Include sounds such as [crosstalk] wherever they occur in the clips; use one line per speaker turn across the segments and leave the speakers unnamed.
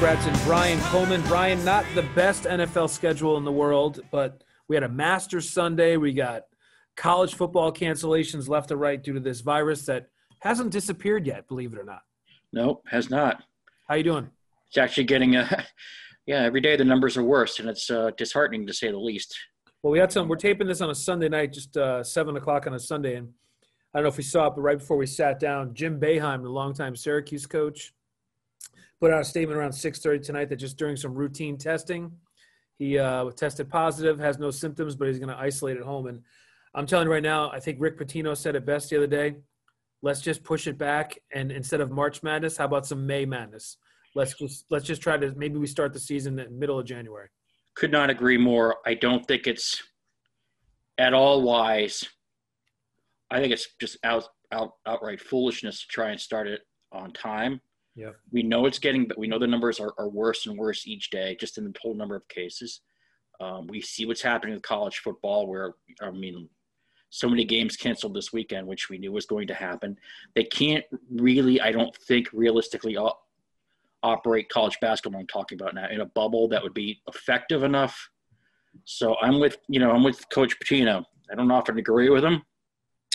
Dobrats and Brian Coleman. Brian, not the best NFL schedule in the world, but we had a Masters Sunday. We got college football cancellations left or right due to this virus that hasn't disappeared yet, believe it or not.
Nope, has not.
How you doing?
It's actually getting a, [laughs] yeah, every day the numbers are worse, and it's uh, disheartening to say the least.
Well, we had some. We're taping this on a Sunday night, just uh, seven o'clock on a Sunday, and I don't know if we saw it, but right before we sat down, Jim Boeheim, the longtime Syracuse coach, put out a statement around 6:30 tonight that just during some routine testing, he uh, tested positive, has no symptoms, but he's going to isolate at home. And I'm telling you right now, I think Rick Pitino said it best the other day. Let's just push it back, and instead of March Madness, how about some May Madness? Let's just let's just try to maybe we start the season in the middle of January.
Could not agree more. I don't think it's at all wise. I think it's just out, out outright foolishness to try and start it on time. We know it's getting, but we know the numbers are, are worse and worse each day, just in the total number of cases. Um, we see what's happening with college football, where I mean, so many games canceled this weekend, which we knew was going to happen. They can't really, I don't think, realistically op- operate college basketball. I'm talking about now in a bubble that would be effective enough. So I'm with, you know, I'm with Coach Pitino. I don't often agree with him.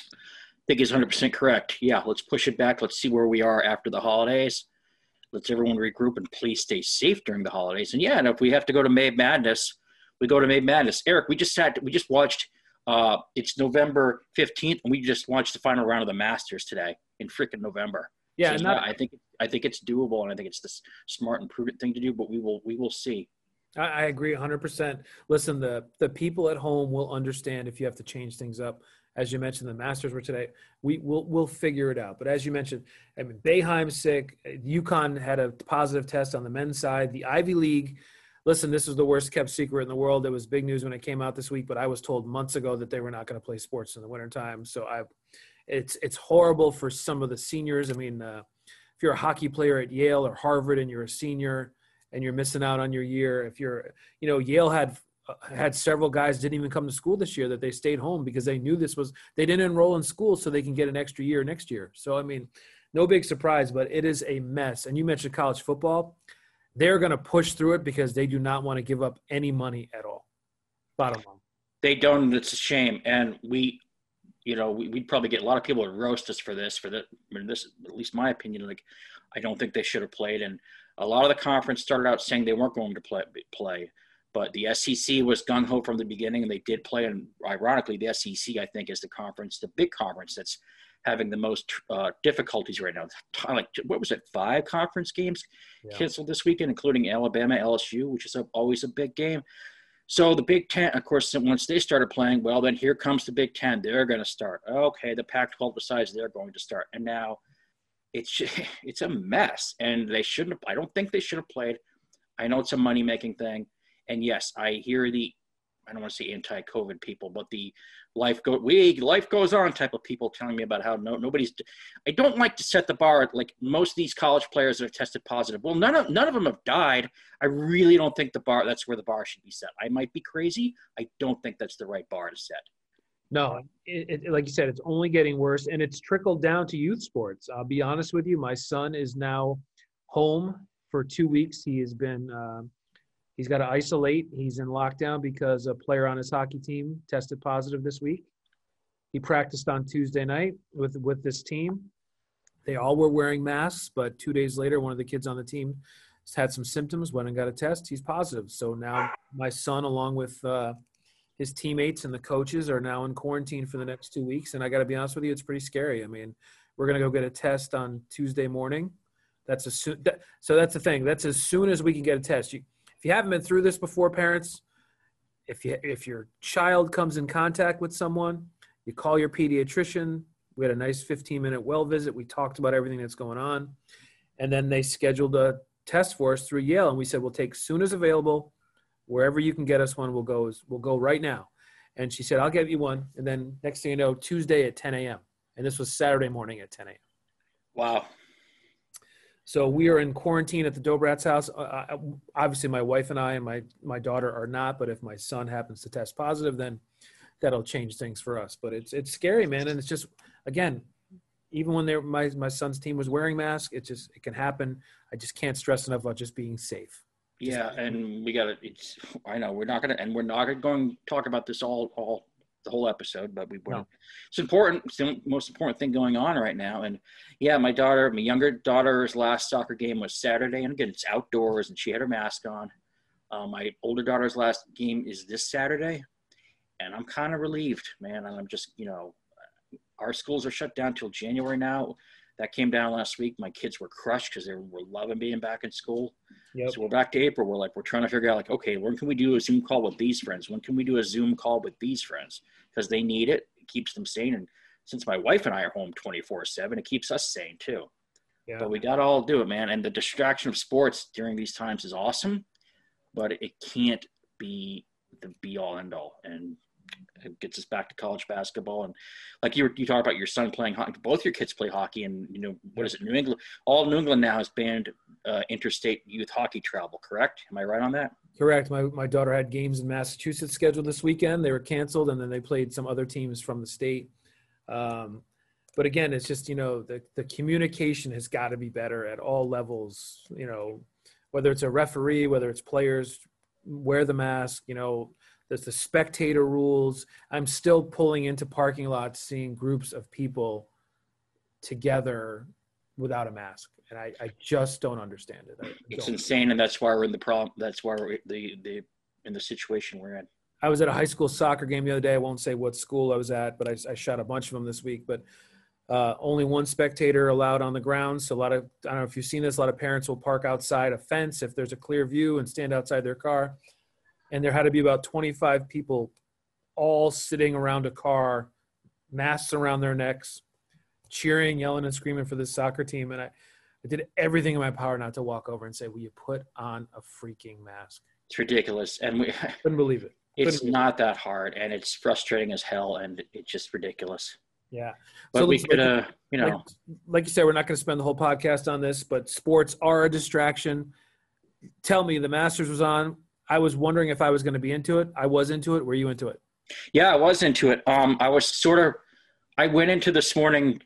I think he's 100% correct. Yeah, let's push it back. Let's see where we are after the holidays. Let's everyone regroup and please stay safe during the holidays. And yeah, and if we have to go to May Madness, we go to May Madness. Eric, we just sat, we just watched. Uh, it's November 15th, and we just watched the final round of the Masters today in freaking November.
Yeah,
So
and that,
not- I think I think it's doable, and I think it's the smart and prudent thing to do. But we will we will see.
I, I agree 100%. Listen, the the people at home will understand if you have to change things up. As you mentioned, the Masters were today. We will we'll figure it out. But as you mentioned, I mean, Boeheim's sick. UConn had a positive test on the men's side. The Ivy League. Listen, this is the worst kept secret in the world. It was big news when it came out this week, but I was told months ago that they were not going to play sports in the wintertime. So I, it's it's horrible for some of the seniors. I mean, uh, if you're a hockey player at Yale or Harvard and you're a senior and you're missing out on your year, if you're, you know, Yale had Uh, had several guys didn't even come to school this year that they stayed home because they knew this was they didn't enroll in school so they can get an extra year next year. So I mean, no big surprise, but it is a mess. And you mentioned college football. They're going to push through it because they do not want to give up any money at all. Bottom line.
They don't. It's a shame, and we, you know, we, we'd probably get a lot of people to roast us for this. For that, I mean, this at least my opinion. Like, I don't think they should have played, and a lot of the conference started out saying they weren't going to play. Play, but the SEC was gung ho from the beginning, and they did play. And ironically, the SEC, I think, is the conference, the big conference that's having the most uh, difficulties right now. Like, what was it? Five conference games
Yeah.
canceled this weekend, including Alabama, LSU, which is a, always a big game. So the Big Ten, of course, once they started playing, well, then here comes the Big Ten. They're going to start. Okay, the Pac-12 decides they're going to start, and now it's [laughs] it's a mess. And they shouldn't. Have, I don't think they should have played. I know it's a money-making thing, and yes, I hear the. I don't want to say anti-COVID people, but the life go we life goes on type of people telling me about how no nobody's. I don't like to set the bar at like most of these college players that are tested positive. Well, none of none of them have died. I really don't think the bar that's where the bar should be set. I might be crazy. I don't think that's the right bar to set.
No, it, it, like you said, it's only getting worse, and it's trickled down to youth sports. I'll be honest with you. My son is now home for two weeks. He has been, uh, he's got to isolate. He's in lockdown because a player on his hockey team tested positive this week. He practiced on Tuesday night with with this team. They all were wearing masks, but two days later, one of the kids on the team had some symptoms. Went and got a test. He's positive. So now my son, along with uh, his teammates and the coaches are now in quarantine for the next two weeks. And I got to be honest with you, it's pretty scary. I mean, we're going to go get a test on Tuesday morning. That's as soon, so that's the thing. That's as soon as we can get a test. You, you haven't been through this before, parents, if you if your child comes in contact with someone, you call your pediatrician. We had a nice 15 minute well visit. We talked about everything that's going on, and then they scheduled a test for us through Yale, and we said we'll take as soon as available wherever you can get us one, we'll go. We'll go right now. And she said, I'll get you one. And then next thing you know, Tuesday at 10 a.m. And this was Saturday morning at 10 a.m.
Wow.
So we are in quarantine at the Dobrats house. Uh, obviously, my wife and I and my my daughter are not. But if my son happens to test positive, then that'll change things for us. But it's it's scary, man. And it's just again, even when they're my my son's team was wearing masks, it just it can happen. I just can't stress enough about just being safe.
Yeah, and we got to. It's. I know we're not gonna, and we're not going to talk about this all all the whole episode, but we. No. It's important. It's the most important thing going on right now. And yeah, my daughter, my younger daughter's last soccer game was Saturday, and again, it's outdoors, and she had her mask on. Uh, my older daughter's last game is this Saturday, and I'm kind of relieved, man. And I'm just, you know, our schools are shut down till January now that came down last week. My kids were crushed because they were loving being back in school. Yep. So we're back to April. We're like, we're trying to figure out like, okay, when can we do a Zoom call with these friends? When can we do a Zoom call with these friends? Because they need it. It keeps them sane. And since my wife and I are home 24 seven, it keeps us sane too. Yeah. But we got to all do it, man. And the distraction of sports during these times is awesome, but it can't be the be all end all. And gets us back to college basketball. And like you were, you talk about your son playing hockey, both your kids play hockey, and you know what is it? New England, all New England now has banned uh, interstate youth hockey travel. Correct? Am I right on that?
Correct. My my daughter had games in Massachusetts scheduled this weekend. They were canceled, and then they played some other teams from the state. Um, but again, it's just you know the the communication has got to be better at all levels. You know, whether it's a referee, whether it's players, wear the mask. You know, there's the spectator rules. I'm still pulling into parking lots, seeing groups of people together without a mask, and I, I just don't understand it. I
it's insane, and that's why we're in the problem. That's why we're the the in the situation we're in.
I was at a high school soccer game the other day. I won't say what school I was at, but I, I shot a bunch of them this week. But uh, only one spectator allowed on the ground. So a lot of I don't know if you've seen this. A lot of parents will park outside a fence if there's a clear view and stand outside their car and there had to be about 25 people all sitting around a car, masks around their necks, cheering, yelling, and screaming for this soccer team. And I, I did everything in my power not to walk over and say, Will you put on a freaking mask?
It's ridiculous. And we [laughs]
couldn't believe it.
Couldn't it's believe not it. that hard and it's frustrating as hell and it's just ridiculous.
Yeah.
But so we could, like, uh, you know,
like, like you said, we're not going to spend the whole podcast on this, but sports are a distraction. Tell me, the Masters was on. I was wondering if I was going to be into it. I was into it. Were you into it?
Yeah, I was into it. Um, I was sort of. I went into this morning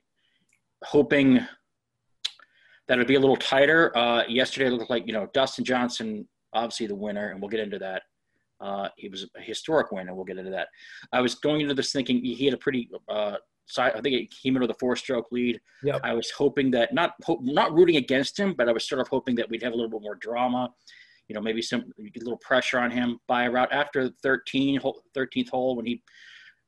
hoping that it'd be a little tighter. Uh, yesterday looked like you know Dustin Johnson, obviously the winner, and we'll get into that. Uh, he was a historic win, and we'll get into that. I was going into this thinking he had a pretty uh, side. I think he came into the four-stroke lead.
Yep.
I was hoping that not not rooting against him, but I was sort of hoping that we'd have a little bit more drama you know, maybe some a little pressure on him by a route after the 13, 13th hole when he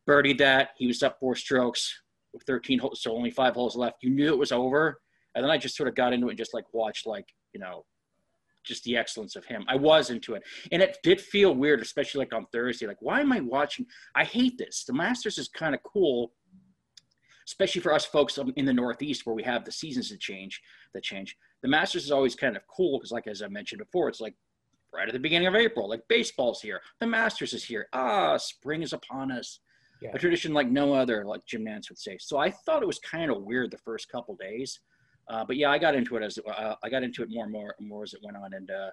birdied that. He was up four strokes, with 13 holes, so only five holes left. You knew it was over. And then I just sort of got into it and just like watched like, you know, just the excellence of him. I was into it. And it did feel weird, especially like on Thursday. Like, why am I watching? I hate this. The Masters is kind of cool, especially for us folks in the Northeast where we have the seasons that change, that change. The Masters is always kind of cool because, like as I mentioned before, it's like right at the beginning of April. Like baseball's here, the Masters is here. Ah, spring is upon us. Yeah. A tradition like no other, like Jim Nantz would say. So I thought it was kind of weird the first couple days, uh, but yeah, I got into it as uh, I got into it more and more and more as it went on, and uh,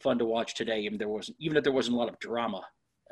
fun to watch today. Even there wasn't, even if there wasn't a lot of drama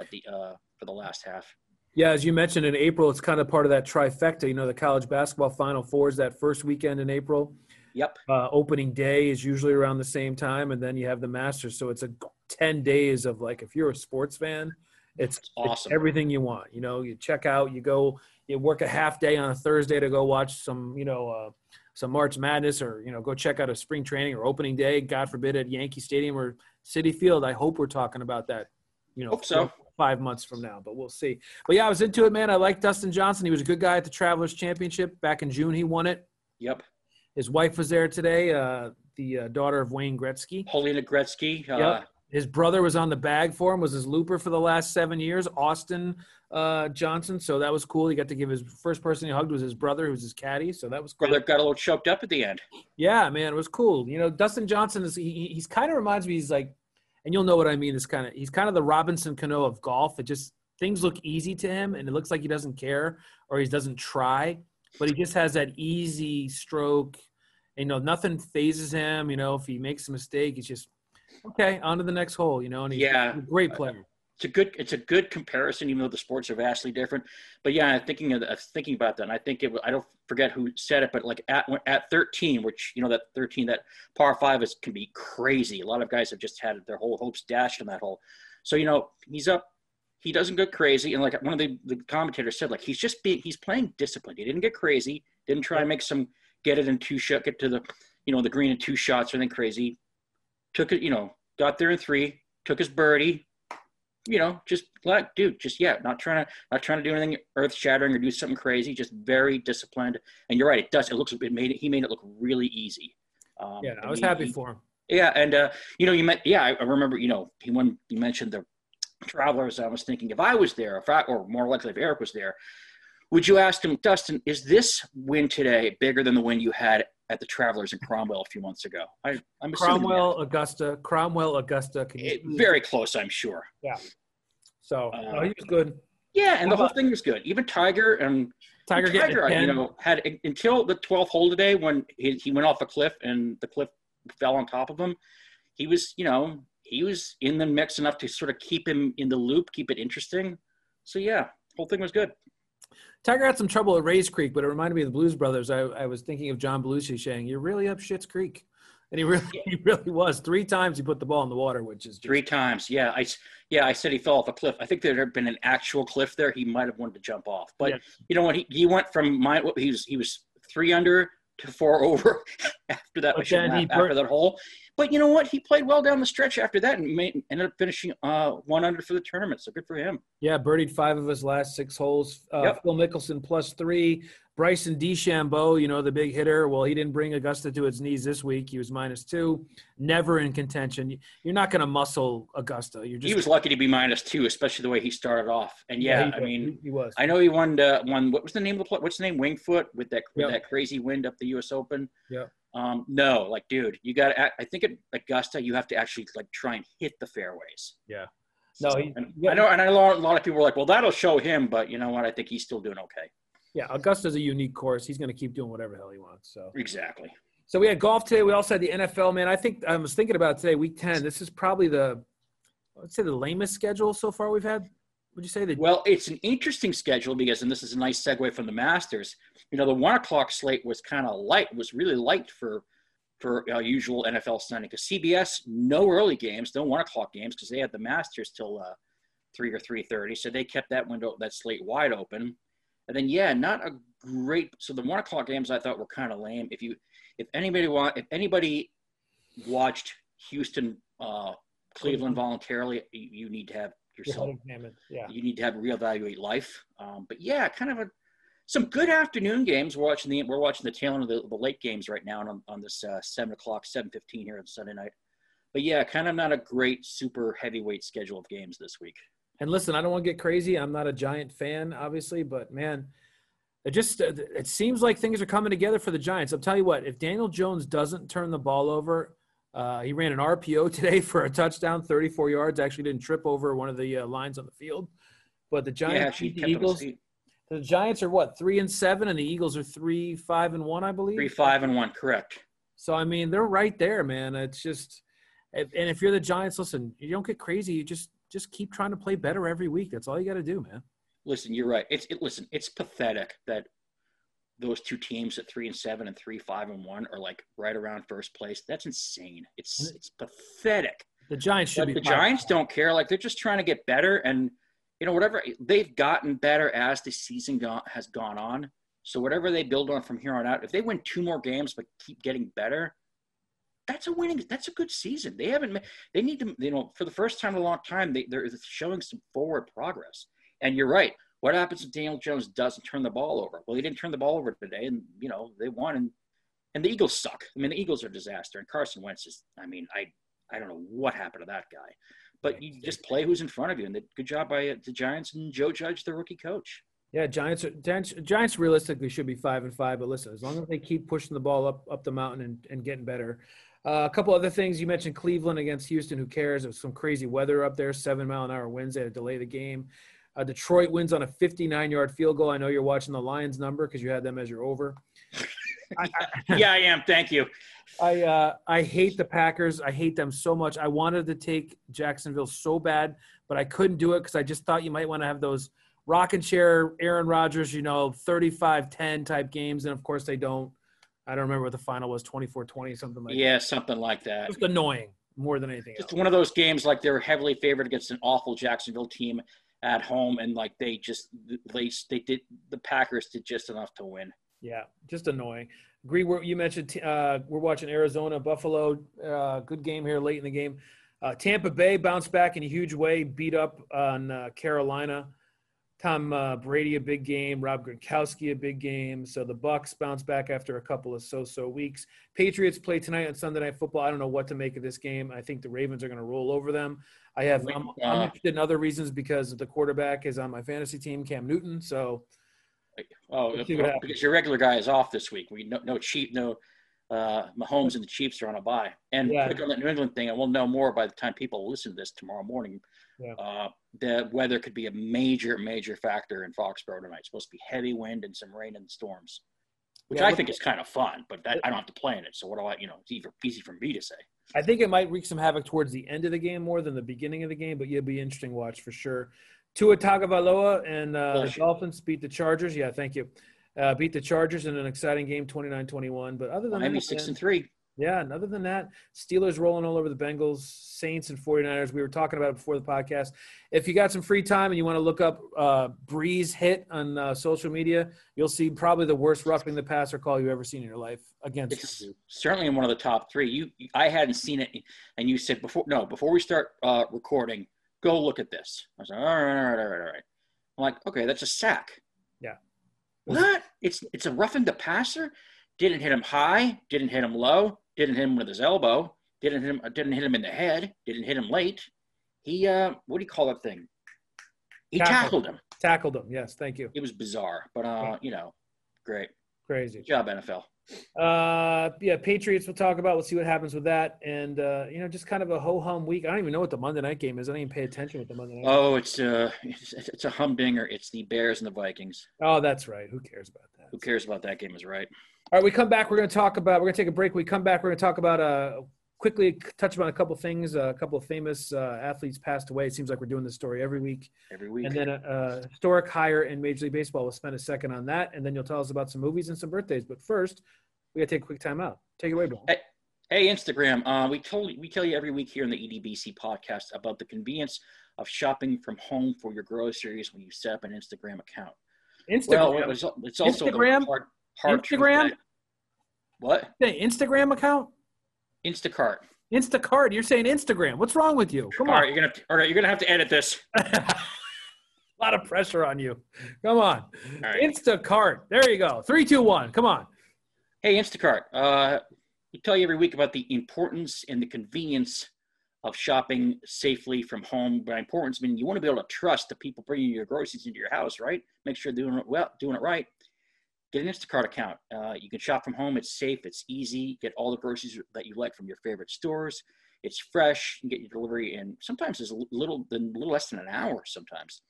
at the uh, for the last half.
Yeah, as you mentioned in April, it's kind of part of that trifecta. You know, the college basketball Final Four is that first weekend in April.
Yep.
Uh, opening day is usually around the same time, and then you have the Masters. So it's a ten days of like, if you're a sports fan, it's,
awesome.
It's everything you want. You know, you check out, you go, you work a half day on a Thursday to go watch some, you know, uh, some March Madness, or you know, go check out a spring training or opening day. God forbid at Yankee Stadium or Citi Field. I hope we're talking about that. You know,
hope so.
Five months from now, but we'll see. But yeah, I was into it, man. I like Dustin Johnson. He was a good guy at the Travelers Championship back in June. He won it.
Yep.
His wife was there today, uh, the uh, daughter of Wayne Gretzky.
Helena Gretzky. Uh,
yep. His brother was on the bag for him, was his looper for the last seven years, Austin uh, Johnson. So that was cool. He got to give his first person he hugged was his brother, who was his caddy. So that was cool.
Brother got a little choked up at the end.
Yeah, man, it was cool. You know, Dustin Johnson is he, he's kind of reminds me. He's like, and you'll know what I mean. Is kind of he's kind of the Robinson Cano of golf. It just things look easy to him, and it looks like he doesn't care or he doesn't try, but he just has that easy stroke you know, nothing fazes him. You know, if he makes a mistake, he's just okay on to the next hole. You know, and he's
yeah,
a great player.
it's a good it's a good comparison, even though the sports are vastly different. But yeah, thinking of thinking about that, and I think it. I don't forget who said it, but like at at 13, which you know that 13 that par five is can be crazy. A lot of guys have just had their whole hopes dashed in that hole. So you know he's up. He doesn't go crazy, and like one of the, the commentators said, like he's just being he's playing disciplined. He didn't get crazy. Didn't try to make some get it in two shot, get to the you know the green in two shots or anything crazy. Took it, you know, got there in three. Took his birdie, you know, just like, dude, just yeah, not trying to not trying to do anything earth shattering or do something crazy. Just very disciplined. And you're right, it does. It looks like it made it. He made it look really easy.
Um, yeah, I was he, happy for him.
Yeah, and uh, you know, you met. Yeah, I, remember. You know, he when you mentioned the travelers, I was thinking if I was there, if I, or more likely if Eric was there, would you ask him, Dustin, is this win today bigger than the win you had at the Travelers in Cromwell a few months ago? I,
am Cromwell, Augusta, Cromwell, Augusta.
It, very close, I'm sure.
Yeah. So uh, no, he was good.
Yeah, and the whole thing was good. Even Tiger and
Tiger, Tiger
you know, had until the 12th hole today when he, he went off a cliff and the cliff fell on top of him. He was, you know, he was in the mix enough to sort of keep him in the loop, keep it interesting. So yeah, whole thing was good.
Tiger had some trouble at Rae's Creek, but it reminded me of the Blues Brothers. I, I was thinking of John Belushi saying, "You're really up Shit's Creek," and he really, [laughs] he really was. Three times he put the ball in the water, which is just...
three times. Yeah, I, yeah, I said he fell off a cliff. I think there had been an actual cliff there. He might have wanted to jump off, but yeah. you know what? He, he went from my he was he was three under to four [laughs] over after that. after that hole, but you know what? He played well down the stretch after that and made, ended up finishing uh, one under for the tournament. So good for him.
Yeah, birdied five of his last six holes. Uh, yep. Phil Mickelson plus three. Bryson DeChambeau, you know, the big hitter. Well, he didn't bring Augusta to its knees this week. He was minus two. Never in contention. You're not going to muscle Augusta. You're just.
He was lucky to be minus two, especially the way he started off. And yeah, yeah I mean, he, was. I know he won. Uh, won. What was the name of the play? What's the name? Winged Foot with that with yep. that crazy wind up the U.S. Open.
Yeah.
Um, no, like, dude, you got. I think at Augusta, you have to actually like try and hit the fairways.
Yeah.
No, he, I know, and I know a lot of people were like, "Well, that'll show him," but you know what? I think he's still doing okay.
Yeah, Augusta's a unique course. He's going to keep doing whatever the hell he wants. So
exactly.
So we had golf today. We also had the NFL. Man, I think I was thinking about today, week ten. This is probably the, let's say, the lamest schedule so far we've had. Would you say that?
Well, it's an interesting schedule because, and this is a nice segue from the Masters. You know, the one o'clock slate was kind of light, was really light for for uh, usual NFL Sunday because CBS no early games, no one o'clock games because they had the Masters till uh, three or three thirty, so they kept that window that slate wide open. And then yeah, not a great. So the one o'clock games I thought were kind of lame. If you if anybody want if anybody watched Houston uh, Cleveland voluntarily, you, you need to have yourself. Yeah. You need to have reevaluate life. Um, but yeah, kind of a some good afternoon games. We're watching the we're watching the tail end of the, the late games right now on on this uh, seven o'clock, seven fifteen here on Sunday night. But yeah, kind of not a great super heavyweight schedule of games this week.
And listen, I don't want to get crazy. I'm not a giant fan, obviously, but man, it just it seems like things are coming together for the Giants. I'll tell you what, if Daniel Jones doesn't turn the ball over, uh, he ran an RPO [laughs] today for a touchdown, 34 yards. Actually, didn't trip over one of the uh, lines on the field. But the Giants, yeah, the Eagles, the Giants are what three and seven, and the Eagles are three, five and one, I believe.
Three, five and one, correct.
So I mean, they're right there, man. It's just, and if you're the Giants, listen, you don't get crazy. You just just keep trying to play better every week. That's all you got to do, man.
Listen, you're right. It's it, listen, it's pathetic that those two teams at three and seven and three, five and one are like right around first place. That's insane. It's mm-hmm. it's pathetic.
The Giants should
but
be.
The Giants don't care. Like they're just trying to get better, and you know whatever they've gotten better as the season go, has gone on. So whatever they build on from here on out, if they win two more games but keep getting better, that's a winning. That's a good season. They haven't. They need to. You know, for the first time in a long time, they, they're showing some forward progress. And you're right. What happens if Daniel Jones doesn't turn the ball over? Well, he didn't turn the ball over today, and you know they won. And and the Eagles suck. I mean, the Eagles are a disaster. And Carson Wentz is. I mean, I I don't know what happened to that guy. But you just play who's in front of you, and the, good job by uh, the Giants and Joe Judge, the rookie coach.
Yeah, Giants. Giants, Giants realistically should be five and five, but listen, as long as they keep pushing the ball up up the mountain and, and getting better, uh, a couple other things you mentioned Cleveland against Houston. Who cares? It was some crazy weather up there. Seven mile an hour winds. They had to delay the game. Uh, Detroit wins on a 59 yard field goal. I know you're watching the Lions number because you had them as your over. [laughs]
yeah, I am. Thank you.
I uh, I hate the Packers. I hate them so much. I wanted to take Jacksonville so bad, but I couldn't do it because I just thought you might want to have those rocking chair Aaron Rodgers, you know, 35-10 type games, and of course they don't. I don't remember what the final was, 24-20, something like that.
yeah,
that.
something like that.
Just annoying more than anything
Just
else.
one of those games like they were heavily favored against an awful Jacksonville team at home, and like they just they they did the Packers did just enough to win.
Yeah, just annoying. Agree. We're, you mentioned uh, we're watching Arizona, Buffalo. Uh, good game here late in the game. Uh, Tampa Bay bounced back in a huge way, beat up on uh, Carolina. Tom uh, Brady a big game, Rob Gronkowski a big game. So the Bucs bounce back after a couple of so-so weeks. Patriots play tonight on Sunday Night Football. I don't know what to make of this game. I think the Ravens are going to roll over them. I have I'm, I'm
Uh,
interested in other reasons because the quarterback is on my fantasy team, Cam Newton. So
Oh,
Let's see happens.
because your regular guy is off this week. We no no cheap no. Uh, Mahomes and the Chiefs are on a bye. And
Yeah.
on that New England thing, and we'll know more by the time people listen to this tomorrow morning.
Yeah.
Uh, the weather could be a major, major factor in Foxborough tonight. It's supposed to be heavy wind and some rain and storms, which
Yeah,
I think is kind of fun. But that, I don't have to play in it, so what do I? You know, it's easy for me to say.
I think it might wreak some havoc towards the end of the game more than the beginning of the game, but it'll be interesting watch for sure. Tua Tagovailoa and uh, the. Dolphins beat the Chargers. Yeah, thank you. Uh, beat the Chargers in an exciting game, 29-21. But other than
Miami
that,
six and three.
Yeah, and other than that, Steelers rolling all over the Bengals, Saints and 49ers. We were talking about it before the podcast. If you got some free time and you want to look up uh, Brees hit on uh, social media, you'll see probably the worst roughing the passer call you've ever seen in your life against
It's certainly in one of the top three. You, I hadn't seen it, and you said before. No, before we start uh, recording, go look at this. I was like, all right, all right, all right, all right. I'm like, okay, that's a sack.
Yeah.
What? It's it's a roughing the passer. Didn't hit him high. Didn't hit him low. Didn't hit him with his elbow. Didn't hit him. Didn't hit him in the head. Didn't hit him late. He uh, what do you call that thing? He
Tackled.
tackled him.
Tackled him. Yes, thank you.
It was bizarre, but uh, you know, great.
Crazy.
Good job, NFL.
Uh, yeah, Patriots. We'll talk about. We'll see what happens with that, and uh, you know, just kind of a ho hum week. I don't even know what the Monday night game is. I don't even pay attention with the Monday night.
Oh, it's uh, it's, it's a humdinger. It's the Bears and the Vikings.
Oh, that's right. Who cares about that?
Who cares about that game? Is right.
All right, we come back. We're going to talk about. We're going to take a break. We come back. We're going to talk about. Uh, quickly touch on a couple things. a couple of famous uh, athletes passed away. It seems like we're doing this story every week.
Every week.
And then a, a historic hire in Major League Baseball. We'll spend a second on that, and then you'll tell us about some movies and some birthdays. But first, we got to take a quick time out. Take it away, Bill.
Hey. Hey, Instagram. Uh, we told we tell you every week here in the EDBC podcast about the convenience of shopping from home for your groceries when you set up an Instagram account.
Instagram.
Well, it's, it's also
Instagram?
hard truth
Instagram?
what?
Hey, Instagram account.
Instacart.
Instacart. You're saying Instagram. What's wrong with you? Come
All
on.
right, you're gonna all right. You're gonna have to edit this. [laughs]
a lot of pressure on you. Come on.
Right.
Instacart. There you go. Three, two, one. Come on.
Hey, Instacart. Uh, we tell you every week about the importance and the convenience of shopping safely from home. By importance, I mean you want to be able to trust the people bringing your groceries into your house, right? Make sure they're doing it well, doing it right. Get an Instacart account. Uh, you can shop from home. It's safe. It's easy. Get all the groceries that you like from your favorite stores. It's fresh. You can get your delivery in sometimes as little than a little less than an hour. Sometimes,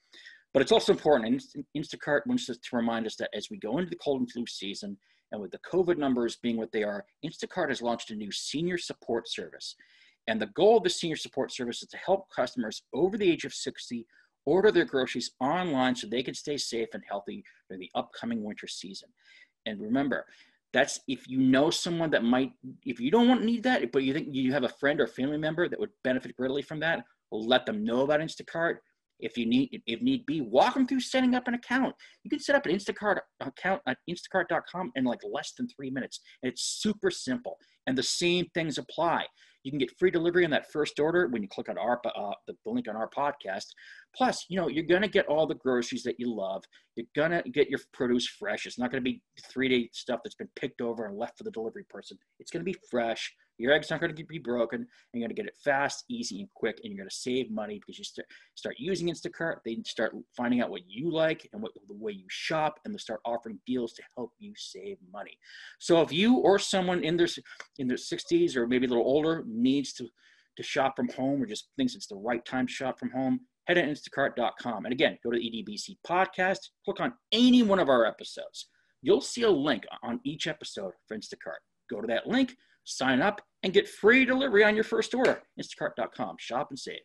but it's also important. And Instacart wants us to remind us that as we go into the cold and flu season, and with the COVID numbers being what they are, Instacart has launched a new senior support service. And the goal of the senior support service is to help customers over the age of 60 order their groceries online so they can stay safe and healthy during the upcoming winter season. And remember, that's if you know someone that might, if you don't want to need that, but you think you have a friend or family member that would benefit greatly from that, let them know about Instacart. If you need, if need be, walk them through setting up an account. You can set up an Instacart account at instacart.com in like less than three minutes. And it's super simple. And the same things apply. You can get free delivery on that first order when you click on our uh, the, link on our podcast. Plus, you know, you're gonna get all the groceries that you love. You're gonna get your produce fresh. It's not gonna be three day stuff that's been picked over and left for the delivery person. It's gonna be fresh. Your eggs aren't gonna be broken. You're gonna get it fast, easy, and quick, and you're gonna save money because you start start using Instacart. They start finding out what you like and what the way you shop, and they start offering deals to help you save money. So if you or someone in their in their 60s or maybe a little older needs to to shop from home or just thinks it's the right time to shop from home, head to instacart.com. And again, go to the EDBC podcast, click on any one of our episodes. You'll see a link on each episode for Instacart. Go to that link, Sign up and get free delivery on your first order. Instacart.com. Shop and save.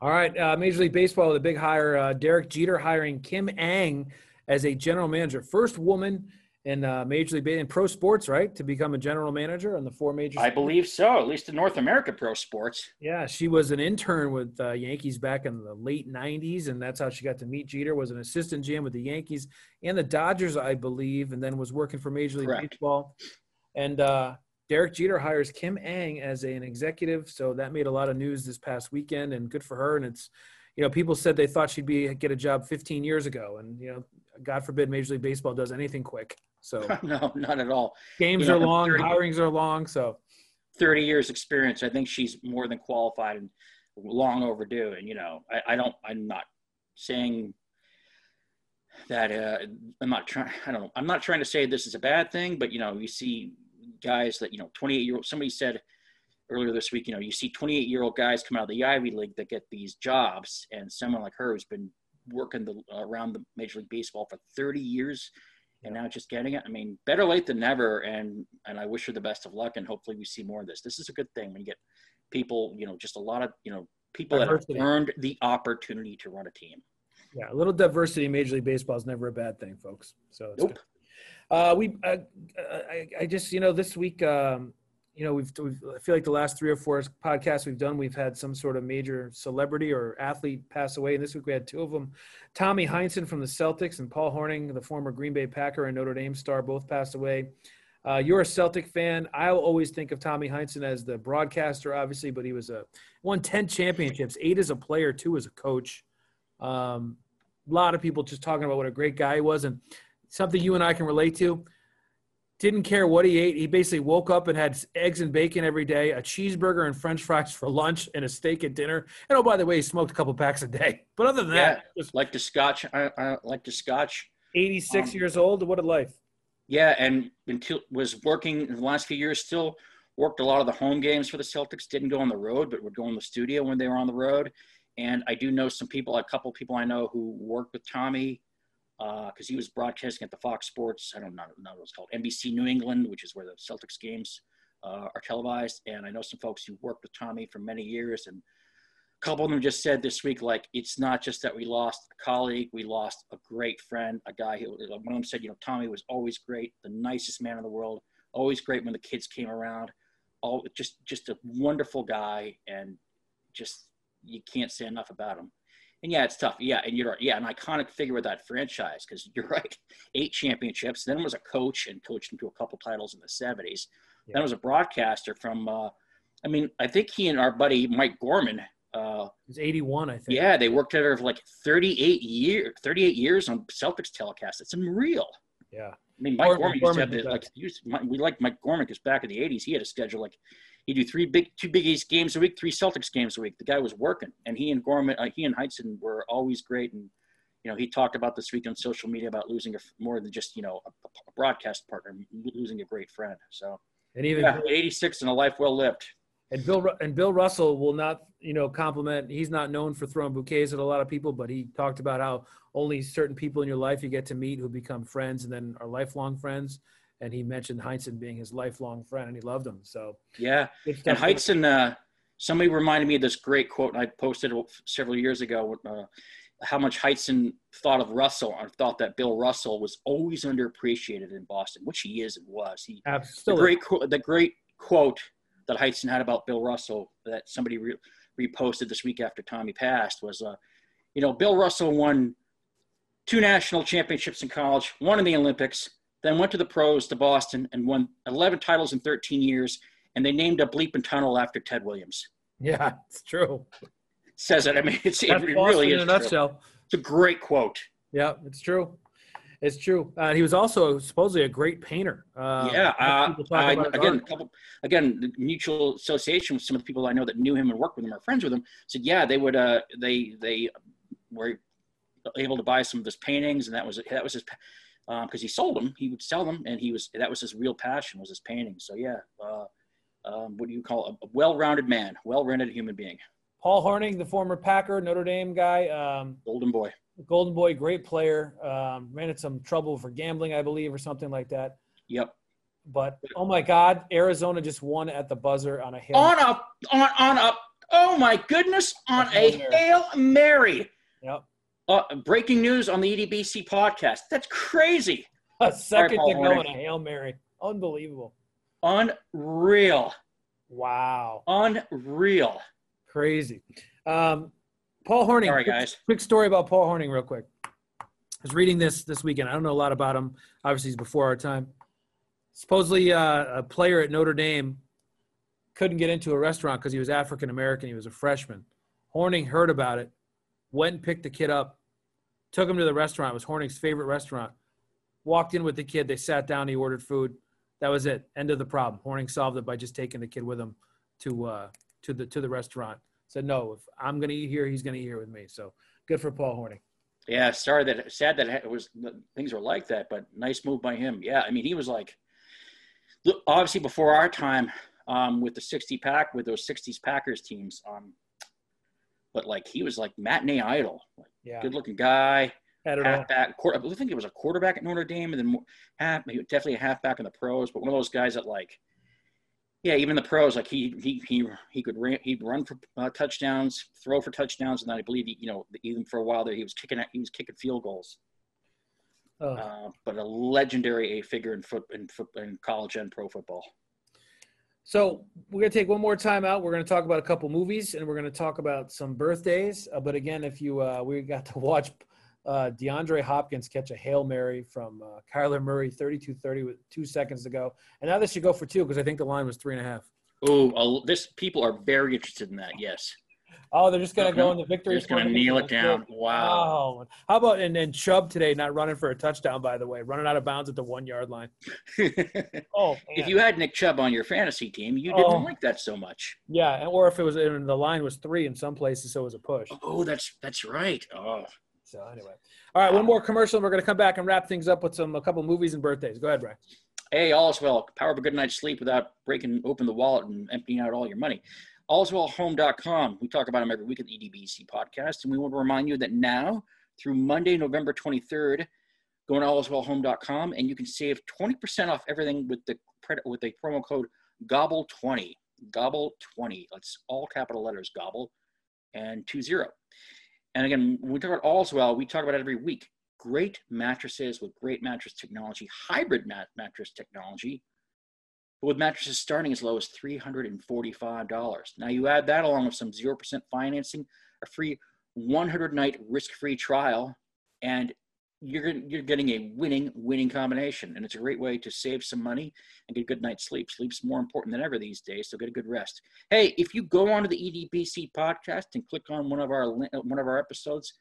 All right, uh, Major League Baseball with a big hire. Uh, Derek Jeter hiring Kim Ng as a general manager, first woman in uh, Major League in pro sports, right, to become a general manager on the four major.
I believe so, at least in North America pro sports.
Yeah, she was an intern with uh, Yankees back in the late '90s, and that's how she got to meet Jeter. Was an assistant GM with the Yankees and the Dodgers, I believe, and then was working for Major League Correct. Baseball. And uh, Derek Jeter hires Kim Ng as an executive, so that made a lot of news this past weekend, and good for her. And it's, you know, people said they thought she'd be get a job 15 years ago, and you know, God forbid Major League Baseball does anything quick. So [laughs]
no, not at all.
Games you know, are long, 30, hirings are long. So
30 years experience, I think she's more than qualified and long overdue. And you know, I, I don't, I'm not saying that uh, I'm not trying. I don't. I'm not trying to say this is a bad thing, but you know, you see guys that you know, 28 year old. Somebody said earlier this week, you know, you see 28 year old guys come out of the Ivy League that get these jobs, and someone like her who's been working the, around the Major League Baseball for 30 years and now just getting it. I mean, better late than never. And and I wish her the best of luck. And hopefully we see more of this. This is a good thing when you get people, you know, just a lot of you know people diversity. that have earned the opportunity to run a team.
Yeah, a little diversity in Major League Baseball is never a bad thing, folks. So nope. Uh, we, uh, I, I, just, you know, this week, um, you know, we've, we've, I feel like the last three or four podcasts we've done, we've had some sort of major celebrity or athlete pass away. And this week we had two of them Tommy Heinsohn from the Celtics and Paul Hornung, the former Green Bay Packer and Notre Dame star, both passed away. Uh, you're a Celtic fan. I'll always think of Tommy Heinsohn as the broadcaster, obviously, but he was a won 10 championships, eight as a player, two as a coach. Um, a lot of people just talking about what a great guy he was. And something you and I can relate to didn't care what he ate. He basically woke up and had eggs and bacon every day, a cheeseburger and French fries for lunch, and a steak at dinner. And oh, by the way, he smoked a couple packs a day. [laughs] But other than yeah, that,
just like the Scotch, I, I like the Scotch.
Eighty-six um, years old. What a life!
Yeah, and until was working in the last few years, still worked a lot of the home games for the Celtics. Didn't go on the road, but would go in the studio when they were on the road. And I do know some people, a couple people I know who worked with Tommy because uh, he was broadcasting at the Fox Sports. I don't know, know what it's called, NBC New England, which is where the Celtics games uh, are televised. And I know some folks who worked with Tommy for many years, and a couple of them just said this week, like it's not just that we lost a colleague, we lost a great friend, a guy who one of them said, you know, Tommy was always great, the nicest man in the world, always great when the kids came around, all just just a wonderful guy, and just you can't say enough about him. And yeah, it's tough. Yeah, and you're. Yeah, an iconic figure with that franchise because you're [laughs] right. Eight championships. Then was a coach and coached him to a couple titles in the 70s. Yeah. Then was a broadcaster from. Uh, I mean, I think he and our buddy Mike Gorman. Uh,
He's 81, I think.
Yeah, they worked together for like 38 years. 38 years on Celtics telecast. It's unreal.
Yeah. I
mean, Mike Gorman, Gorman used to have the, like. Used, we like Mike Gorman because back in the 80s he had a schedule like he do three big, two Big East games a week, three Celtics games a week. The guy was working, and he and Gorman, uh, he and Heinsohn were always great. And you know, he talked about this week on social media about losing a, more than just you know a, a broadcast partner, losing a great friend. So,
and even
yeah, 86 and a life well lived.
And Bill and Bill Russell will not, you know, compliment. He's not known for throwing bouquets at a lot of people, but he talked about how only certain people in your life you get to meet who become friends and then are lifelong friends and he mentioned Heinsohn being his lifelong friend, and he loved him. So
yeah, and Heinsohn, uh, somebody reminded me of this great quote, and I posted several years ago. Uh, how much Heinsohn thought of Russell, and thought that Bill Russell was always underappreciated in Boston, which he is and was. He
Absolutely.
the great the great quote that Heinsohn had about Bill Russell that somebody re- reposted this week after Tommy passed was, uh, you know, Bill Russell won two national championships in college, one in the Olympics, then went to the pros to Boston and won 11 titles in 13 years. And they named a bleeping tunnel after Ted Williams.
Yeah, it's true.
Says it. I mean, it's, it really
is. In a nutshell. True.
It's a great quote.
Yeah, it's true. It's true. Uh, he was also supposedly a great painter.
Uh, yeah. Uh, I, again, couple, again, the mutual association with some of the people I know that knew him and worked with him or friends with him said, yeah, they would, uh, they, they were able to buy some of his paintings, and that was that was his because um, he sold them. He would sell them, and he was that was his real passion was his painting. So yeah, uh, um, what do you call a, a well-rounded man, well-rounded human being.
Paul Hornung, the former Packer Notre Dame guy, um,
Golden Boy.
Golden Boy, great player. Um, ran into some trouble for gambling, I believe, or something like that.
Yep.
But oh my God, Arizona just won at the buzzer on a hail
on a on on a oh my goodness on a hail mary.
Yep.
Uh, breaking news on the EDBC podcast. That's crazy.
A second to go and a hail mary. Unbelievable.
Unreal.
Wow.
Unreal.
Crazy. Um, Paul Hornung.
Sorry,
quick-
guys.
Quick story about Paul Hornung, real quick. I was reading this this weekend. I don't know a lot about him. Obviously, he's before our time. Supposedly, uh, a player at Notre Dame couldn't get into a restaurant because he was African American. He was a freshman. Hornung heard about it, went and picked the kid up, took him to the restaurant. It was Hornung's favorite restaurant. Walked in with the kid. They sat down. He ordered food. That was it. End of the problem. Hornung solved it by just taking the kid with him to uh, to the to the restaurant. Said no. If I'm going to eat here, he's going to eat here with me. So good for Paul Hornung.
Yeah, sorry that sad that it was things were like that, but nice move by him. Yeah, I mean he was like, obviously before our time um, with the '60 pack with those '60s Packers teams, um, but like he was like matinee idol, like,
Yeah,
good looking guy,
had it all.
halfback. Quarter, I think it was a quarterback at Notre Dame, and then half, he definitely a halfback in the pros, but one of those guys that like. Yeah, even the pros, like he he he he could ran, he'd run for uh, touchdowns, throw for touchdowns, and then I believe he, you know even for a while there he was kicking he was kicking field goals.
Oh.
Uh, but a legendary a figure in foot in, foot, in college and pro football.
So we're gonna take one more time out. We're gonna talk about a couple movies, and we're gonna talk about some birthdays. Uh, but again, if you uh, we got to watch uh, DeAndre Hopkins catch a hail mary from uh, Kyler Murray, 32-30 with two seconds to go, and now this should go for two because I think the line was three and a half.
Oh, this people are very interested in that. Yes,
Oh, they're just gonna go in the victory.
they're just gonna kneel it down.
good.
Wow.
Oh, how about and then Chubb today not running for a touchdown? By the way, running out of bounds at the one yard line. [laughs]
Oh, if
Oh, man.
you had Nick Chubb on your fantasy team, you didn't
Oh.
like that so much.
yeah, and- or if it was and the line was three in some places, so it was a push.
Oh, that's that's right. Oh,
So anyway, all right, one more commercial. and We're gonna come back and wrap things up with some a couple movies and birthdays. Go ahead, Brian.
hey, all is well. Power of a good night's sleep without breaking open the wallet and emptying out all your money. Allswellhome.com. We talk about them every week at the EDBC podcast, and we want to remind you that now through Monday, November 23rd, go to allswellhome.com and you can save 20% off everything with the with the promo code Gobble20. Gobble20. That's all capital letters, Gobble and two zero. And again, when we talk about Allswell, we talk about it every week. Great mattresses with great mattress technology, hybrid mat- mattress technology, but with mattresses starting as low as $345. Now you add that along with some 0% financing, a free 100 night risk free trial, and you're, you're getting a winning, winning combination. And it's a great way to save some money and get a good night's sleep. Sleep's more important than ever these days, so get a good rest. Hey, if you go onto the EDBC podcast and click on one of our one of our episodes,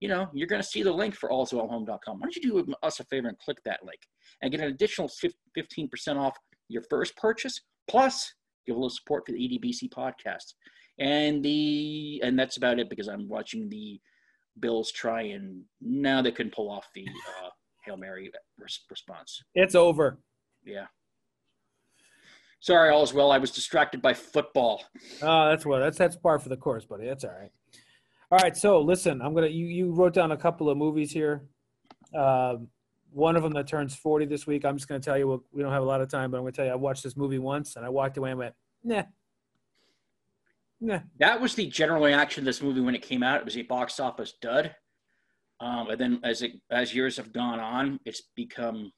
you know you're going to see the link for allswellhome.com. Why don't you do us a favor and click that link and get an additional 15% off your first purchase, plus give a little support for the EDBC podcast. And the and that's about it because I'm watching the Bills try and now they couldn't pull off the [laughs] uh, hail mary res- response.
It's over.
Yeah. Sorry, all is well. I was distracted by football.
Oh, that's what that's that's par for the course, buddy. That's all right. All right, so listen, I'm gonna you you wrote down a couple of movies here. Um, one of them that turns 40 this week. I'm just gonna tell you we we don't have a lot of time, but I'm gonna tell you I watched this movie once and I walked away and went, nah, nah.
That was the general reaction to this movie when it came out. It was a box office dud. Um, and then as it as years have gone on, it's become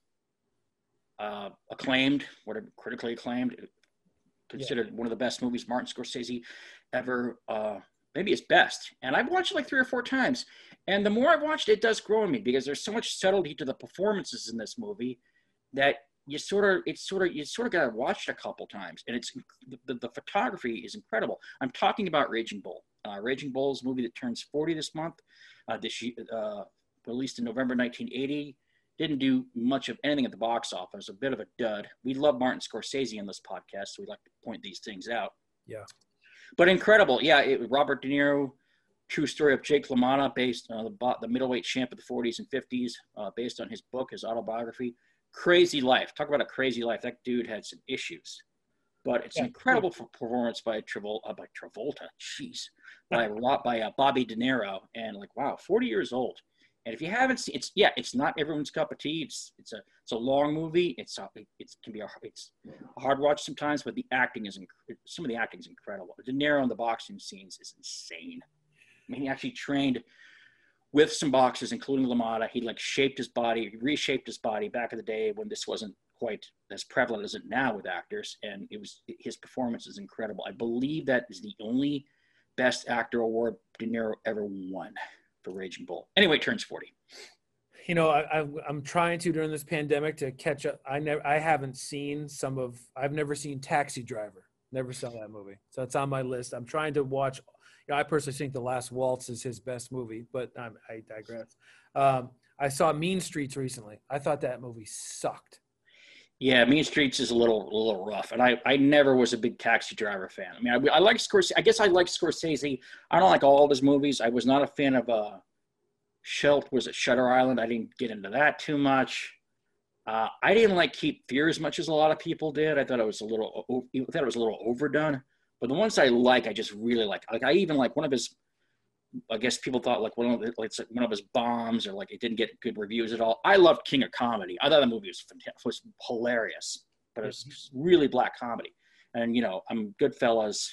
uh, acclaimed, whatever critically acclaimed, considered one of the best movies Martin Scorsese ever, uh, maybe his best. And I've watched it like three or four times. And the more I've watched it, does grow on me because there's so much subtlety to the performances in this movie that you sort of it's sort of you sort of got to watch it a couple times. And it's the, the photography is incredible. I'm talking about raging bull. Uh, raging bull is a movie that turns 40 this month. Uh, this uh, released in november 1980 didn't do much of anything at the box office. A bit of a dud. We love martin scorsese in this podcast so we like to point these things out.
Yeah.
but incredible. Yeah it, robert de niro true story of jake lamotta based on the, the middleweight champ of the 40s and 50s uh, based on his book his autobiography crazy life. Talk about a crazy life. That dude had some issues, but it's
Yeah.
an incredible f- performance by Travolta. Uh, by Travolta, jeez, by by uh, Bobby De Niro, and like wow, forty years old, And if you haven't seen, it's yeah, it's not everyone's cup of tea. It's it's a it's a long movie. It's a, it can be a it's a hard watch sometimes, but the acting is inc- some of the acting is incredible. De Niro in the boxing scenes is insane. I mean, he actually trained with some boxers, including LaMotta. He like shaped his body, reshaped his body back in the day when this wasn't quite as prevalent as it now with actors, and it was his performance is incredible. I believe that is the only Best Actor award De Niro ever won for Raging Bull. Anyway, turns 40.
You know, I, am trying to during this pandemic to catch up. I never, I haven't seen some of. I've never seen Taxi Driver. Never saw that movie, so it's on my list. I'm trying to watch. You know, I personally think The Last Waltz is his best movie, but I'm, i digress. Um, I saw Mean Streets recently. I thought that movie sucked.
Yeah, Mean Streets is a little a little rough, and I, I never was a big Taxi Driver fan. I mean, I, I like Scorsese. I guess I like Scorsese. I don't like all of his movies. I was not a fan of uh, Shelt. Was it Shutter Island? I didn't get into that too much. Uh, I didn't like Cape Fear as much as a lot of people did. I thought it was a little I thought it was a little overdone. But the ones I like, I just really like. Like I even like one of his I guess people thought like one of the, like one of his bombs or like it didn't get good reviews at all. I loved King of Comedy. I thought the movie was was hilarious, but it was mm-hmm. really black comedy. And you know, I'm Goodfellas.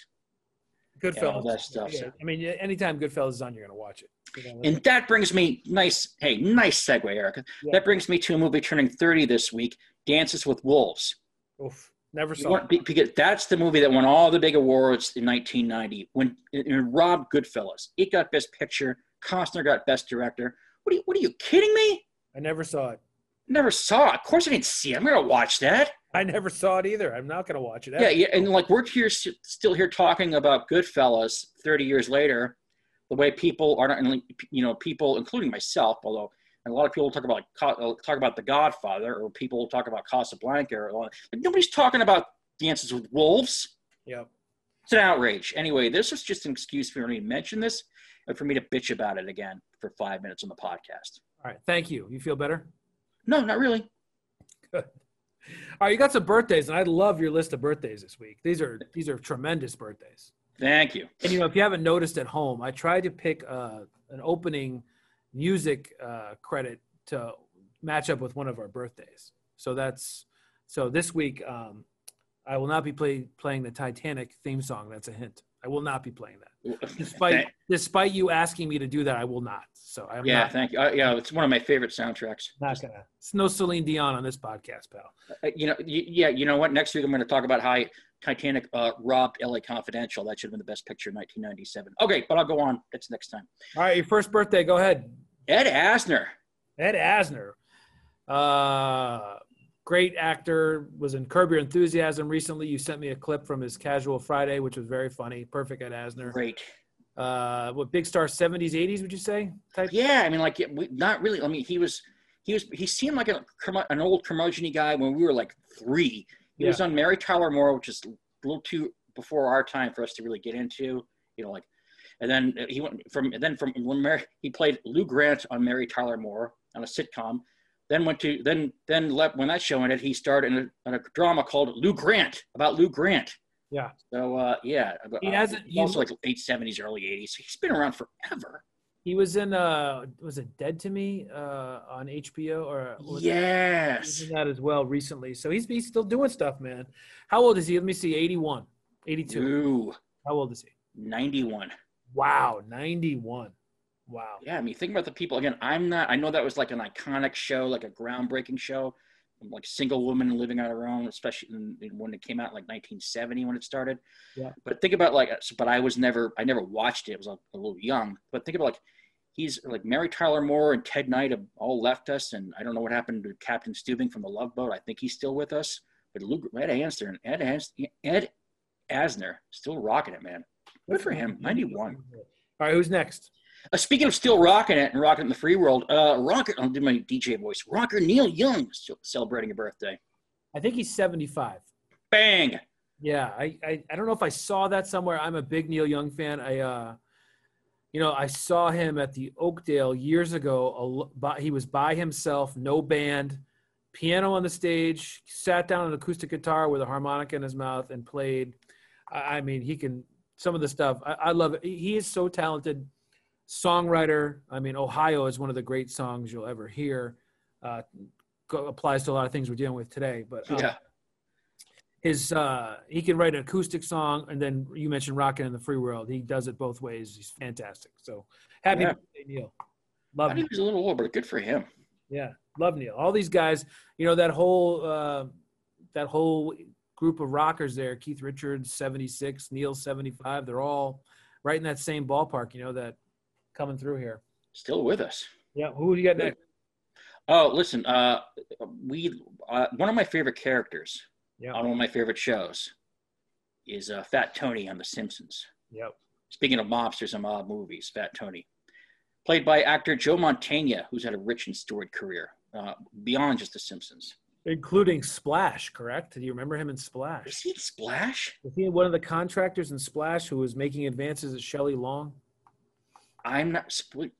Goodfellas. All that stuff. Yeah. So. I mean, anytime Goodfellas is on, you're gonna watch it.
And that brings me nice. Hey, nice segue, Erica. Yeah. That brings me to a movie turning 30 this week. Dances with Wolves.
Oof. Never saw it.
Because that's the movie that won all the big awards in 1990. When Rob Goodfellas, it got Best Picture. Costner got Best Director. What are you? What are you kidding me?
I never saw it.
Never saw it. Of course, I didn't see it. I'm gonna watch that.
I never saw it either. I'm not gonna watch it.
Yeah, yeah, and like we're here, still here talking about Goodfellas 30 years later. The way people are not, only you know, people, including myself, although and a lot of people talk about uh, talk about The Godfather, or people talk about Casablanca, or but nobody's talking about Dances with Wolves.
Yeah,
it's an outrage. Anyway, this is just an excuse for me to mention this and for me to bitch about it again for five minutes on the podcast.
All right, thank you. You feel better?
No, not really.
Good. All right, you got some birthdays, and I love your list of birthdays this week. These are these are tremendous birthdays.
Thank you.
And you know, if you haven't noticed at home, I tried to pick uh, an opening music uh, credit to match up with one of our birthdays. So that's so this week. Um, I will not be play, playing the Titanic theme song. That's a hint. I will not be playing that, [laughs] despite despite you asking me to do that. I will not. So I'm
yeah,
not,
thank you. Uh, yeah, it's one of my favorite soundtracks.
Not gonna. It's no Celine Dion on this podcast, pal.
Uh, you know, yeah, you know what? Next week I'm going to talk about how Titanic uh, robbed LA Confidential. That should have been the best picture in 1997. Okay, but I'll go on. That's next time.
All right, your first birthday. Go ahead.
Ed Asner.
Ed Asner. Uh, great actor. Was in Curb Your Enthusiasm recently. You sent me a clip from his Casual Friday, which was very funny. Perfect Ed Asner.
Great.
Uh, what big star? 70s, 80s? Would you say?
Type? Yeah, I mean, like, not really. I mean, he was. He was. He seemed like a, an old curmudgeon guy when we were like three he yeah. was on Mary Tyler Moore, which is a little too before our time for us to really get into. You know, like, and then he went from and then from when Mary, he played Lou Grant on Mary Tyler Moore on a sitcom. Then went to then then left when that show ended. He starred in a, in a drama called Lou Grant about Lou Grant.
Yeah.
So uh, yeah,
he hasn't.
Uh, also like late seventies, early eighties. He's been around forever.
He was in uh was it Dead to Me uh on HBO or
yes
that as well recently. So he's he's still doing stuff, man. How old is he? Let me see, 81, 82.
Ooh.
How old is he?
91.
Wow, 91. Wow.
Yeah, I mean, think about the people again. I'm not. I know that was like an iconic show, like a groundbreaking show, like single woman living on her own, especially in, in when it came out, like 1970 when it started.
Yeah.
But think about like, but I was never, I never watched it. I was a, a little young. But think about like, he's like Mary Tyler Moore and Ted Knight have all left us, and I don't know what happened to Captain Stubing from the Love Boat. I think he's still with us. But Luke, Ed Asner and Ed, Asner, Ed Asner still rocking it, man. Good for him. 91.
All right, who's next?
Uh, speaking of still rocking it and rocking it in the free world, uh, rocker, I'll do my DJ voice. Rocker Neil Young still celebrating a birthday.
I think he's 75.
Bang.
Yeah, I, I, I don't know if I saw that somewhere. I'm a big Neil Young fan. I, uh, you know, I saw him at the Oakdale years ago. He was by himself, no band, piano on the stage, sat down an acoustic guitar with a harmonica in his mouth and played. I mean, he can some of the stuff. I, I love it. He is so talented songwriter. I mean, Ohio is one of the great songs you'll ever hear. Uh, applies to a lot of things we're dealing with today. But um,
Yeah.
His uh, he can write an acoustic song, and then you mentioned rocking in the Free World." He does it both ways. He's fantastic. So happy
Yeah.
birthday, Neil.
I
Love
think
Neil.
he was a little old, but good for him.
Yeah, love Neil. All these guys, you know, that whole uh, that whole group of rockers there. Keith Richards, seventy six. Neil, seventy five. They're all right in that same ballpark. You know that coming through here.
Still with us.
Yeah. Who do you got next?
Oh, listen. Uh, we uh, one of my favorite characters
Yeah.
on one of my favorite shows is uh, Fat Tony on The Simpsons.
Yep.
Speaking of mobsters and mob movies, Fat Tony, played by actor Joe Mantegna, who's had a rich and storied career uh, beyond just The Simpsons.
Including Splash, correct? Do you remember him in
Is
Splash?
he in Splash?
Was he one of the contractors in Splash who was making advances at Shelley Long?
I'm not.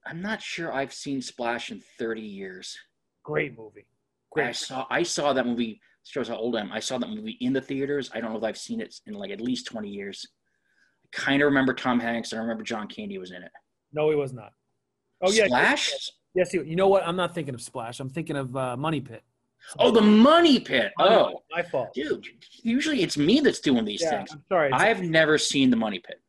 I'm not sure I've seen Splash in 30 years.
Great movie. Great.
I saw. I saw that movie. Shows how old I am. I saw that movie in the theaters. I don't know if I've seen it in like at least 20 years. I kind of remember Tom Hanks. and I remember John Candy was in it.
No, he was not. Oh yeah.
Splash.
Yes, you know what? I'm not thinking of Splash. I'm thinking of uh, Money Pit.
Oh, the Money Pit. Oh,
my fault.
dude. Usually it's me that's doing these
Yeah,
things.
I'm sorry.
I've never seen the Money Pit.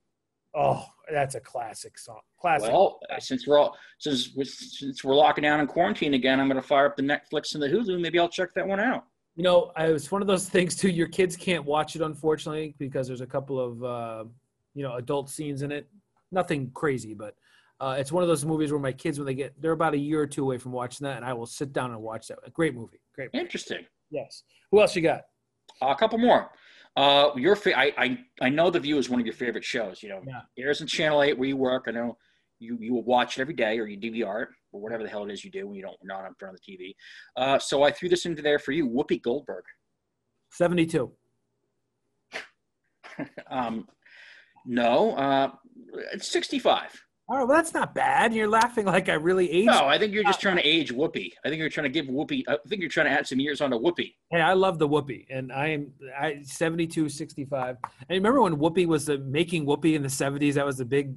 oh, that's a classic song. Classic.
Well, since we're all since we're, since we're locking down in quarantine again, I'm going to fire up the Netflix and the Hulu. Maybe I'll check that one out.
You know, I, it's one of those [laughs] things too. Your kids can't watch it, unfortunately, because there's a couple of uh, you know adult scenes in it. Nothing crazy, but uh, it's one of those movies where my kids, when they get, they're about a year or two away from watching that, and I will sit down and watch that. A great movie. Great. Movie.
Interesting.
Yes. Who else you got?
a couple more. Uh, your fa- I, I I know the View is one of your favorite shows. You know,
Yeah.
airs in Channel Eight where you work. I know you you will watch it every day or you DVR it or whatever the hell it is you do when you don't not in front of the TV. Uh, so I threw this into there for you, Whoopi Goldberg.
Seventy-two. [laughs]
Um, no, uh, it's 65.
All right. Well, that's not bad. You're laughing like I really aged.
No, I think you're just [laughs] trying to age Whoopi. I think you're trying to give Whoopi. I think you're trying to add some years onto Whoopi.
Hey, I love the Whoopi, and I am I 72, 65. And remember when Whoopi was the making Whoopi in the 70s? That was the big,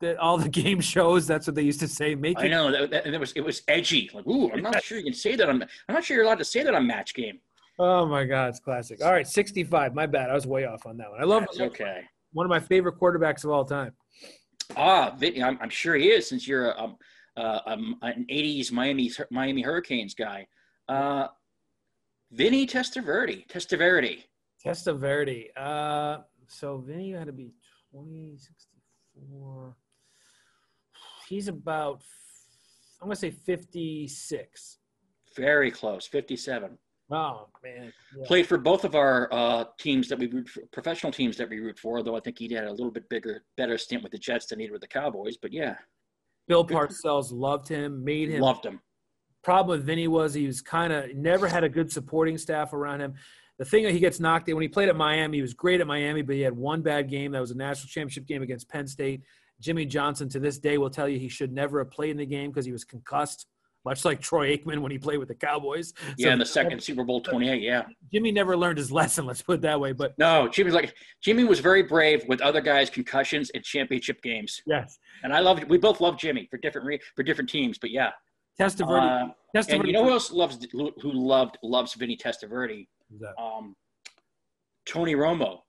the, all the [laughs] game shows. That's what they used to say. Making.
I know that, that, and it was it was edgy. Like, ooh, I'm not sure you can say that on. I'm not sure you're allowed to say that on Match Game.
Oh my God, it's classic. All right, 65. My bad. I was way off on that one. I love
That's okay.
one of my favorite quarterbacks of all time.
Ah, Vinny, I'm, I'm sure he is, since you're a, um, uh, um, an '80s Miami Miami Hurricanes guy. Uh, Vinny Testaverde. Testaverde.
Testaverde. Uh, so Vinny had to be 20, 64. He's about, I'm gonna say 56.
Very close. 57.
Oh man. Yeah.
Played for both of our uh, teams that we root for, professional teams that we root for. Though I think he had a little bit bigger, better stint with the Jets than he did with the Cowboys. But yeah,
Bill Parcells loved him, made him
loved him.
problem with Vinny was he was kind of never had a good supporting staff around him. The thing that he gets knocked in when he played at Miami, he was great at Miami, but he had one bad game. That was a national championship game against Penn State. Jimmy Johnson to this day will tell you he should never have played in the game because he was concussed, much like Troy Aikman when he played with the Cowboys.
Yeah,
So
in the second Super Bowl 28. Yeah.
Jimmy never learned his lesson. Let's put it that way. But
No, Jimmy's like Jimmy was very brave with other guys' concussions in championship games,
yes,
and I love We both love Jimmy for different re, for different teams. But yeah,
Testaverde.
Uh,
Testaverde
and you know who else loves who loved loves Vinny Testaverde? Um, Tony Romo,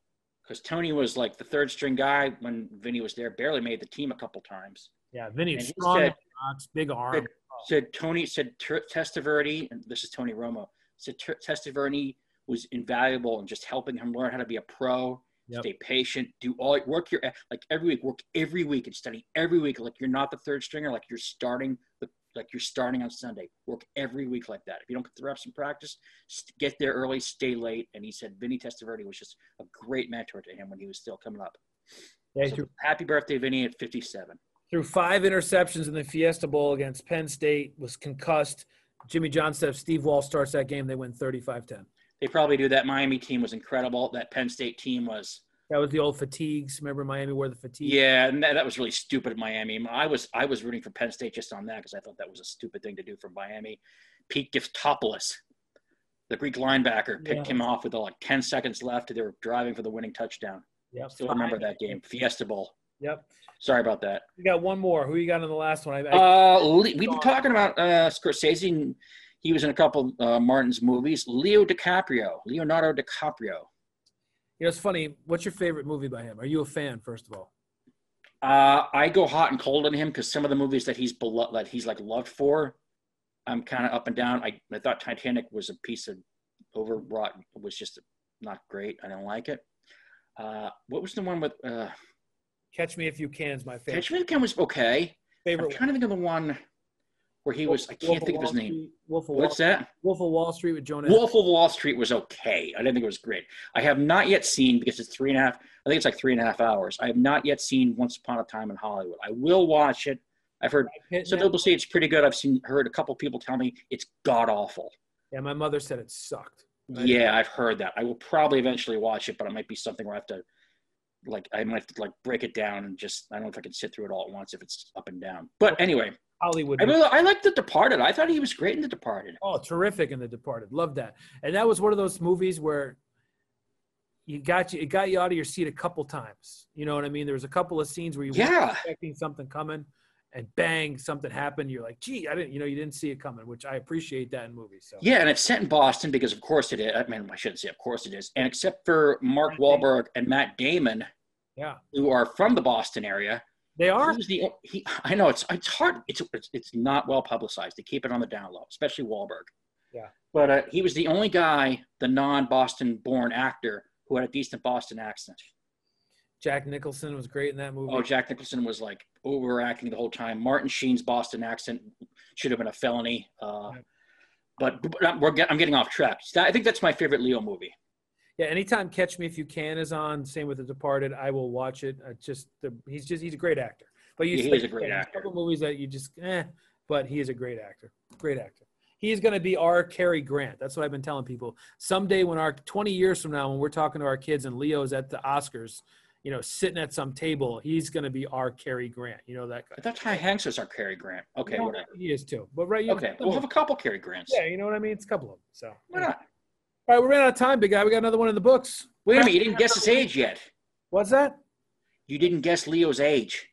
because Tony was like the third string guy when Vinny was there. Barely made the team a couple times.
Yeah, Vinny, strong,
said-
box, big arm.
said- Said Tony said Testaverde, and this is Tony Romo. Said Testaverde was invaluable in just helping him learn how to be a pro.
Yep.
Stay patient. Do all work your like every week. Work every week and study every week. Like you're not the third stringer. Like you're starting the like you're starting on Sunday. Work every week like that. If you don't get the reps in practice, get there early, stay late. And he said Vinny Testaverde was just a great mentor to him when he was still coming up. So happy birthday, Vinny, at 57.
threw five interceptions in the Fiesta Bowl against Penn State. Was concussed. Jimmy Johnson, Steve Walsh starts that game. They win 35-10.
They probably do. That Miami team was incredible. That Penn State team was.
That was the old fatigues. Remember Miami wore the fatigues?
Yeah, and that, that was really stupid of Miami. I was I was rooting for Penn State just on that because I thought that was a stupid thing to do for Miami. Pete Giftopoulos, the Greek linebacker, picked
Yeah.
him off with uh, like 10 seconds left. They were driving for the winning touchdown.
Yeah.
Still remember that game, Fiesta Bowl.
Yep.
Sorry about that.
We got one more. Who you got in the last one? I, I,
Uh, we've been talking about uh, Scorsese. And he was in a couple uh, Martin's movies. Leo DiCaprio, Leonardo DiCaprio.
You know, it's funny. What's your favorite movie by him? Are you a fan, first of all?
Uh, I go hot and cold on him because some of the movies that he's beloved, that he's like loved for, I'm kind of up and down. I, I thought Titanic was a piece of overwrought. Was just not great. I don't like it. Uh, what was the one with uh,
Catch Me If You Can is my favorite.
Catch Me If You Can was okay.
Favorite.
I'm trying to think of the one where he was. I can't
Wolf
think of
Wall
his name.
Wolf of Wall,
What's that?
Wolf of Wall Street with Jonah.
Wolf of Wall Street was okay. I didn't think it was great. I have not yet seen because it's three and a half. I think it's like three and a half hours. I have not yet seen Once Upon a Time in Hollywood. I will watch it. I've heard some people say it's pretty good. I've seen heard a couple people tell me it's god awful.
Yeah, my mother said it sucked.
Yeah, I've heard that. I will probably eventually watch it, but it might be something where I have to like I might have to like break it down and just I don't know if I can sit through it all at once if it's up and down. But anyway,
Hollywood.
I really I like The Departed. I thought he was great in The Departed.
Oh, terrific in The Departed. Love that. And that was one of those movies where you got you it got you out of your seat a couple times. You know what I mean? There was a couple of scenes where you
Yeah.
expecting something coming and bang, something happened. You're like, gee, I didn't, you know, you didn't see it coming, which I appreciate that in movies. So
Yeah, and it's set in Boston because, of course, it is. I mean, I shouldn't say, of course, it is. And except for Mark
Matt Damon.
Wahlberg and Matt Damon,
yeah.
who are from the Boston area,
They are.
he the. He, I know it's it's hard. It's, it's it's not well publicized. They keep it on the down low, especially Wahlberg.
Yeah.
But uh, he was the only guy, the non-Boston-born actor, who had a decent Boston accent.
Jack Nicholson was great in that movie.
Oh, Jack Nicholson was like overacting the whole time. Martin Sheen's Boston accent should have been a felony. Uh,
Yeah.
but, but I'm- we're get, I'm getting off track. I think that's my favorite Leo movie.
Yeah, anytime Catch Me If You Can is on, same with The Departed, I will watch it. Uh, just the, he's just he's a great actor. But you
Yeah, he
like
is a great
there's
actor.
couple movies that you just eh, but he is a great actor. Great actor. He's going to be our Cary Grant. That's what I've been telling people. Someday, when our 20 years from now, when we're talking to our kids and Leo's at the Oscars, you know, sitting at some table, he's going to be our Cary Grant. You know that guy.
I thought Ty Hanks is our Cary Grant. Okay,
know,
whatever.
He is too. But right. you-
Okay, we'll have a couple Cary Grants.
yeah, you know what I mean. It's a couple of them. So
Why not?
All right, we ran out of time, big guy. We got another one in the books.
Wait a minute, you didn't guess his age yet.
What's that?
You didn't guess Leo's age.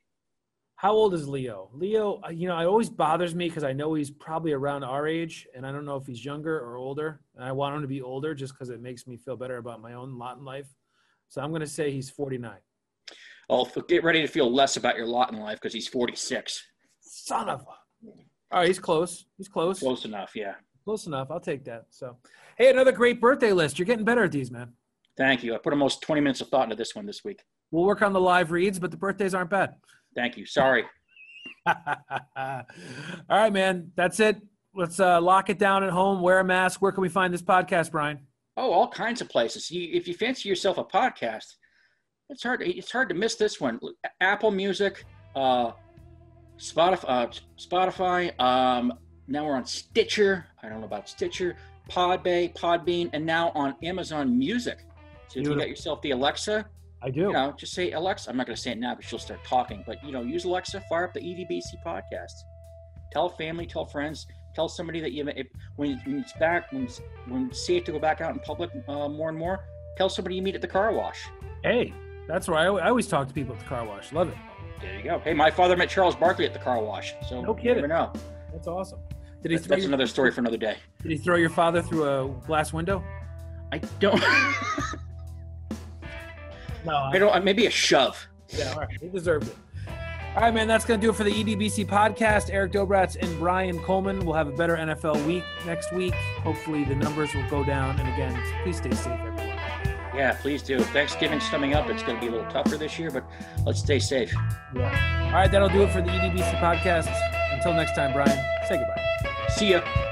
How old is Leo? Leo, uh, you know, it always bothers me because I know he's probably around our age, and I don't know if he's younger or older. And I want him to be older just because it makes me feel better about my own lot in life. So I'm going to say he's 49.
Oh, get ready to feel less about your lot in life because he's 46.
Son of a. All right, he's close. He's close.
Close enough, yeah.
Close enough. I'll take that. So, hey, another great birthday list. You're getting better at these, man.
Thank you. I put almost 20 minutes of thought into this one this week.
We'll work on the live reads, but the birthdays aren't bad.
Thank you. Sorry. [laughs]
All right, man. That's it. Let's uh, lock it down at home. Wear a mask. Where can we find this podcast, Brian?
Oh, all kinds of places. You, if you fancy yourself a podcast, it's hard. It's hard to miss this one. Apple Music, uh, Spotify, uh, Spotify. Um, now we're on Stitcher. I don't know about Stitcher, Podbay, Podbean, and now on Amazon Music. So if you got yourself the Alexa,
I do.
you know, just say Alexa. I'm not going to say it now because she'll start talking. But you know, use Alexa. Fire up the EDBC podcast. Tell family, tell friends, tell somebody that you if, when, when it's back when it's, when it's safe to go back out in public uh, more and more. Tell somebody you meet at the car wash.
Hey, that's where I, I always talk to people at the car wash. Love it.
There you go. Hey, my father met Charles Barkley at the car wash. So
No
you
kidding.
never know.
That's awesome. Did he
That's,
throw
that's
your,
another story for another day.
Did he throw your father through a glass window?
I don't. [laughs]
No.
I don't. Maybe a shove.
Yeah, all right. He deserved it. All right, man. That's going to do it for the EDBC podcast. Eric Dobratz and Brian Coleman will have a better NFL week next week. Hopefully, the numbers will go down. And again, please stay safe, everyone.
Yeah, please do. Thanksgiving's coming up. It's going to be a little tougher this year, but let's stay safe.
Yeah. All right, that'll do it for the EDBC podcast. Until next time, Brian, say goodbye.
See ya.